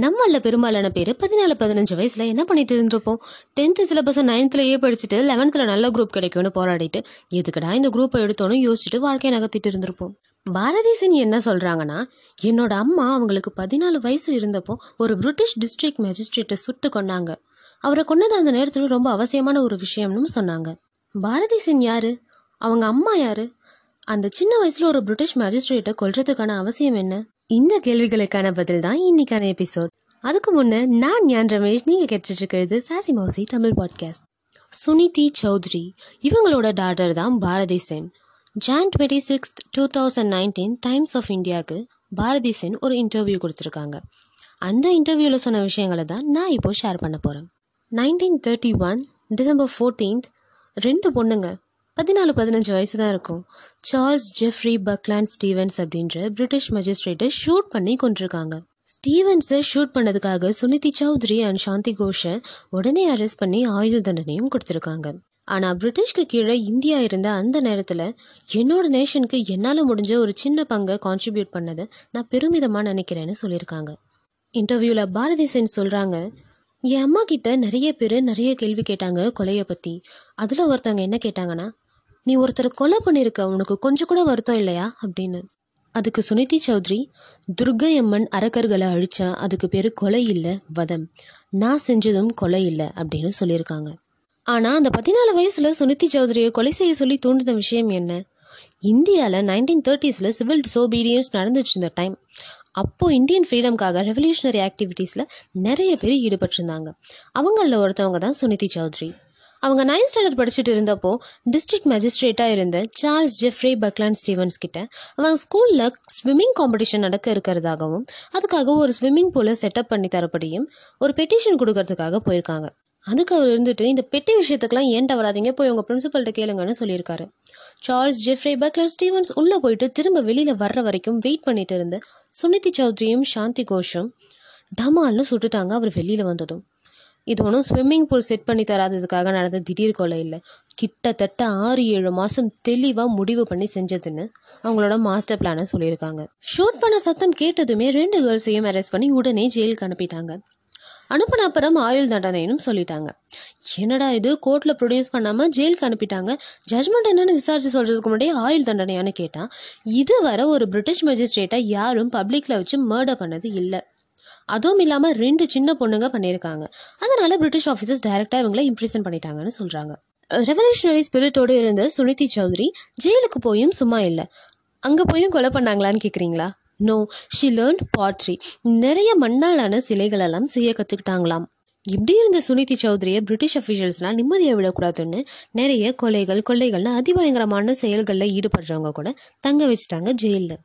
நம்மள பெரும்பாலான பேர் பதினாலு பதினஞ்சு வயசில் என்ன பண்ணிட்டு இருந்திருப்போம்? டென்த்து சிலபஸை நைன்த்துலேயே படிச்சுட்டு லெவன்த்தில் நல்ல குரூப் கிடைக்கும்னு போராடிட்டு எதுக்கடா இந்த குரூப்பை எடுத்தோன்னு யோசிச்சுட்டு வாழ்க்கையை நகர்த்திட்டு இருந்திருப்போம். பாரதீசன் என்ன சொல்கிறாங்கன்னா என்னோட அம்மா அவங்களுக்கு பதினாலு வயசு இருந்தப்போ ஒரு பிரிட்டிஷ் டிஸ்ட்ரிக்ட் மேஜிஸ்ட்ரேட்டை சுட்டு கொன்னாங்க. அவரை கொன்னது அந்த நேரத்தில் ரொம்ப அவசியமான ஒரு விஷயம்னு சொன்னாங்க. பாரதீசன் யாரு? அவங்க அம்மா யாரு? அந்த சின்ன வயசில் ஒரு பிரிட்டிஷ் மேஜிஸ்ட்ரேட்டை கொல்றதுக்கான அவசியம் என்ன? இந்த கேள்விகளுக்கான பதில் தான் இன்னைக்கான எபிசோட் அதுக்கு முன்னே நான் ஞான் ரமேஷ் நீங்கள் கேட்டுட்டு இருக்கிறது சாசி மௌசி தமிழ் பாட்காஸ்ட் சுனிதி சௌத்ரி இவங்களோட டாட்டர் தான் Bharati Sen Jan twenty six two thousand nineteen Times of இந்தியாவுக்கு பாரதி சென் ஒரு இன்டர்வியூ கொடுத்துருக்காங்க. அந்த இன்டர்வியூவில் சொன்ன விஷயங்களை தான் நான் இப்போ ஷேர் பண்ண போகிறேன் nineteen thirty one December fourteenth ரெண்டு பொண்ணுங்க. பதினாலு பதினஞ்சு வயசு தான் இருக்கும். சார்ல்ஸ் ஜெஃப்ரி பக்லாண்ட் ஸ்டீவன்ஸ் அப்படின்ற பிரிட்டிஷ் மஜிஸ்ட்ரேட்டை ஷூட் பண்ணி கொண்டிருக்காங்க ஸ்டீவன்ஸை ஷூட் பண்ணதுக்காக சுனிதி சௌத்ரி அண்ட் சாந்தி கோஷை உடனே அரெஸ்ட் பண்ணி ஆயுள் தண்டனையும் கொடுத்துருக்காங்க. ஆனால் பிரிட்டிஷ்க்கு கீழே இந்தியா இருந்த அந்த நேரத்தில் என்னோட நேஷனுக்கு என்னால் முடிஞ்ச ஒரு சின்ன பங்கை கான்ட்ரிபியூட் பண்ணதை நான் பெருமிதமாக நினைக்கிறேன்னு சொல்லியிருக்காங்க. இன்டர்வியூவில் பாரதி சென் சொல்கிறாங்க என் அம்மா கிட்ட நிறைய பேர் நிறைய கேள்வி கேட்டாங்க கொலையை பற்றி அதில் ஒருத்தவங்க என்ன கேட்டாங்கன்னா நீ ஒருத்தரை கொலை பண்ணியிருக்க உனக்கு கொஞ்சம் கூட வருத்தம் இல்லையா? அப்படின்னு. அதுக்கு சுனிதி சௌத்ரி துர்கையம்மன் அரக்கர்களை அழிச்சா அதுக்கு பேர் கொலை இல்லை வதம். நான் செஞ்சதும் கொலை இல்லை அப்படின்னு சொல்லியிருக்காங்க. ஆனால் அந்த பதினாலு வயசில் சுனிதி சௌத்ரியை கொலை செய்ய சொல்லி தூண்டின விஷயம் என்ன? இந்தியாவில் நைன்டீன் தேர்ட்டிஸில் சிவில் டிசோபீடியன்ஸ் நடந்துட்டு இருந்த டைம் அப்போது இந்தியன் ஃப்ரீடம்காக ரெவல்யூஷனரி ஆக்டிவிட்டீஸில் நிறைய பேர் ஈடுபட்டிருந்தாங்க. அவங்களில் ஒருத்தவங்க தான் சுனிதி சௌத்ரி. அவங்க நைன்த் ஸ்டாண்டர்ட் படிச்சுட்டு இருந்தப்போ டிஸ்ட்ரிக்ட் மேஜிஸ்ட்ரேட்டாக இருந்த சார்ல்ஸ் ஜெஃப்ரே பக்லான் ஸ்டீவன்ஸ் கிட்ட அவங்க ஸ்கூலில் ஸ்விம்மிங் காம்படிஷன் நடக்க இருக்கிறதாகவும் அதுக்காக ஒரு ஸ்விம்மிங் பூலை செட்டப் பண்ணி தரப்படியும் ஒரு பெட்டிஷன் கொடுக்கறதுக்காக போயிருக்காங்க. அதுக்கு அவர் இருந்துட்டு இந்த பெட்டி விஷயத்துக்கெல்லாம் ஏன் வராதீங்க? போய் உங்கள் பிரின்சிபல்கிட்ட கேளுங்கன்னு சொல்லியிருக்காரு. சார்ல்ஸ் ஜெஃப்ரே பக்லர் ஸ்டீவன்ஸ் உள்ளே போயிட்டு திரும்ப வெளியில் வர்ற வரைக்கும் வெயிட் பண்ணிட்டு இருந்த சுனிதி சௌத்ரியும் சாந்தி கோஷும் டமால்னு சுட்டுட்டாங்க. அவர் வெளியில் வந்ததும். இது ஒன்றும் ஸ்விம்மிங் பூல் செட் பண்ணி தராததுக்காக நடந்த திடீர் கொலை இல்லை. கிட்டத்தட்ட ஆறு ஏழு மாதம் தெளிவாக முடிவு பண்ணி செஞ்சதுன்னு அவங்களோட மாஸ்டர் பிளானை சொல்லியிருக்காங்க. ஷூட் பண்ண சத்தம் கேட்டதுமே ரெண்டு கேர்ள்ஸையும் அரெஸ்ட் பண்ணி உடனே ஜெயிலுக்கு அனுப்பிட்டாங்க. அனுப்பின அப்புறம் ஆயுள் தண்டனைன்னு சொல்லிட்டாங்க. என்னடா இது? கோர்ட்டில் ப்ரொடியூஸ் பண்ணாமல் ஜெயிலுக்கு அனுப்பிட்டாங்க. ஜட்மெண்ட் என்னன்னு விசாரிச்சு சொல்கிறதுக்கு முன்னாடியே ஆயுள் தண்டனையான்னு கேட்டால் இதுவரை ஒரு பிரிட்டிஷ் மேஜிஸ்ட்ரேட்டை யாரும் பப்ளிக்கில் வச்சு மர்டர் பண்ணது இல்லை. அதுவும் இல்லாமல் ரெண்டு சின்ன பொண்ணுங்க பண்ணியிருக்காங்க அதனால பிரிட்டிஷ் ஆஃபீஸர்ஸ் டைரெக்டாக இவங்களை இம்ப்ரெஷன் பண்ணிட்டாங்கன்னு சொல்கிறாங்க ரெவல்யூஷனரி ஸ்பிரிட்டோடு இருந்த சுனிதி சௌத்ரி ஜெயிலுக்கு போயும் சும்மா இல்லை. அங்கே போயும் கொலை பண்ணாங்களான்னு கேட்குறீங்களா நோ ஷி லேர்ன் பாட்ரி நிறைய மண்ணாலான சிலைகளெல்லாம் செய்ய கற்றுக்கிட்டாங்களாம் இப்படி இருந்த சுனிதி சௌத்ரியை பிரிட்டிஷ் அஃபீஷியல்ஸ்லாம் நிம்மதியை விடக்கூடாதுன்னு நிறைய கொலைகள் கொள்ளைகள்னு அதிபயங்கரமான செயல்களில் ஈடுபடுறவங்க கூட தங்க வச்சுட்டாங்க ஜெயிலில்.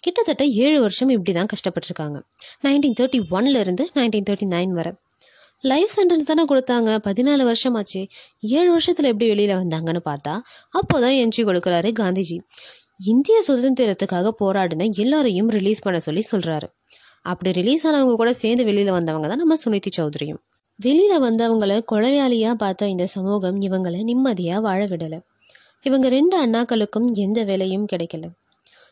கிட்டத்தட்ட ஏழு வருஷம் இப்படி தான் கஷ்டப்பட்டிருக்காங்க. நைன்டீன் தேர்ட்டி ஒன்ல இருந்து நைன்டீன் தேர்ட்டி நைன் வரை. லைஃப் சென்டென்ஸ் தானே கொடுத்தாங்க. பதினாலு வருஷமாச்சு. ஏழு வருஷத்தில் எப்படி வெளியில் வந்தாங்கன்னு பார்த்தா அப்போதான் என்ட்ரி கொடுக்குறாரு காந்திஜி. இந்திய சுதந்திரத்துக்காக போராடின எல்லாரையும் ரிலீஸ் பண்ண சொல்லி சொல்கிறாரு அப்படி ரிலீஸ் ஆனவங்க கூட சேர்ந்து வெளியில் வந்தவங்க தான் நம்ம சுனிதி சௌத்ரியும். வெளியில் வந்தவங்களை கொலையாளியாக பார்த்த இந்த சமூகம் இவங்களை நிம்மதியாக வாழ விடலை. இவங்க ரெண்டு அண்ணாக்களுக்கும் எந்த வேலையும் கிடைக்கல.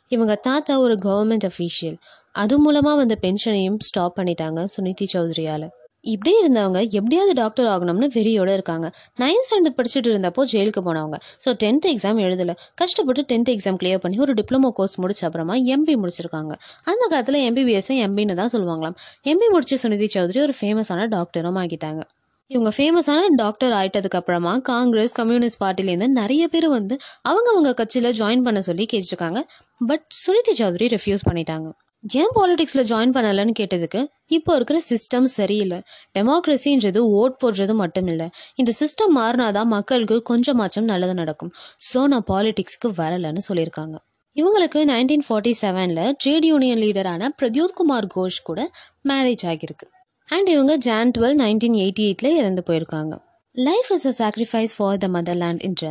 இவங்க தாத்தா ஒரு கவர்மெண்ட் அஃபீஷியல் அது மூலமாக வந்த பென்ஷனையும் ஸ்டாப் பண்ணிட்டாங்க சுனிதி சௌத்ரியால். இப்படி இருந்தவங்க எப்படியாவது டாக்டர் ஆகணும்னு வெறியோடு இருக்காங்க. நைன்த் ஸ்டாண்டர்ட் படிச்சுட்டு இருந்தப்போ ஜெயிலுக்கு போனவங்க. ஸோ டென்த் எக்ஸாம் எழுதலை. கஷ்டப்பட்டு டென்த் எக்ஸாம் கிளியர் பண்ணி ஒரு டிப்ளமோ கோர்ஸ் முடிச்ச அப்புறமா எம்பி முடிச்சிருக்காங்க. அந்த காலத்தில் எம்பிபிஎஸ்ஸை எம்பின்னு தான் சொல்லுவாங்களாம். எம்பி முடிச்ச சுனிதி சௌத்ரி ஒரு ஃபேமஸான டாக்டரும் ஆகிட்டாங்க. இவங்க ஃபேமஸான டாக்டர் ஆயிட்டதுக்கு அப்புறமா காங்கிரஸ் கம்யூனிஸ்ட் பார்ட்டிலேருந்து நிறைய பேர் வந்து அவங்கவங்க கட்சியில் ஜாயின் பண்ண சொல்லி கேட்டிருக்காங்க. பட் சுனிதி சௌத்ரி ரெஃப்யூஸ் பண்ணிட்டாங்க. ஏன் பாலிடிக்ஸில் ஜாயின் பண்ணலைன்னு கேட்டதுக்கு இப்போ இருக்கிற சிஸ்டம் சரியில்லை. டெமோக்ரஸின்றது ஓட் போடுறது மட்டும் இல்லை இந்த சிஸ்டம் மாறினாதான் மக்களுக்கு கொஞ்சமாச்சும் நல்லது நடக்கும். ஸோ நான் பாலிடிக்ஸ்க்கு வரலைன்னு சொல்லியிருக்காங்க. இவங்களுக்கு நைன்டீன் ஃபார்ட்டி செவனில் ட்ரேட் யூனியன் லீடரான பிரத்யோத் குமார் கோஷ் கூட மேரேஜ் ஆகியிருக்கு. அண்ட் இவங்க ஜான் டுவெல் நைன்டீன் எயிட்டி எயிட்டில் இறந்து போயிருக்காங்க. Life is a sacrifice for the motherland என்ற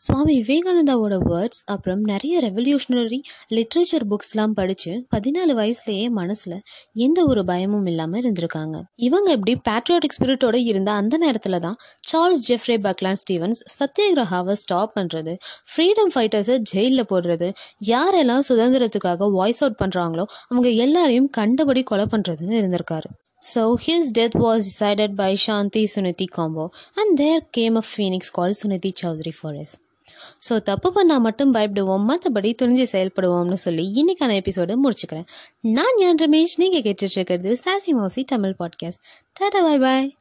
சுவாமி விவேகானந்தாவோட வேர்ட்ஸ் அப்புறம் நிறைய ரெவல்யூஷனரி லிட்ரேச்சர் புக்ஸ்லாம் படித்து பதினாலு வயசுலேயே மனசில் எந்த ஒரு பயமும் இல்லாமல் இருந்திருக்காங்க. இவங்க எப்படி பேட்ரியாட்டிக் ஸ்பிரிட்டோடு இருந்த அந்த நேரத்தில் தான் சார்ல்ஸ் ஜெஃப்ரே பக்லான் ஸ்டீவன்ஸ் சத்தியகிரகாவை ஸ்டாப் பண்ணுறது ஃப்ரீடம் ஃபைட்டர்ஸை ஜெயிலில் போடுறது யாரெல்லாம் சுதந்திரத்துக்காக வாய்ஸ் அவுட் பண்ணுறாங்களோ அவங்க எல்லாரையும் கண்டபடி கொலை பண்ணுறதுன்னு இருந்திருக்காரு. So his death was decided by Shanti Suniti combo, and there came a phoenix called Suniti Chowdhury for us. So தப்பு பண்ணால் மட்டும் பயப்படுவோம். மற்றபடி துணிஞ்சு செயல்படுவோம்னு சொல்லி இன்னைக்கான எபிசோடு முடிச்சுக்கிறேன். நான் ஞான் ரமேஷ்? நீங்கள் கேட்டுட்ருக்கிறது சாசி Mausi Tamil podcast tata bye bye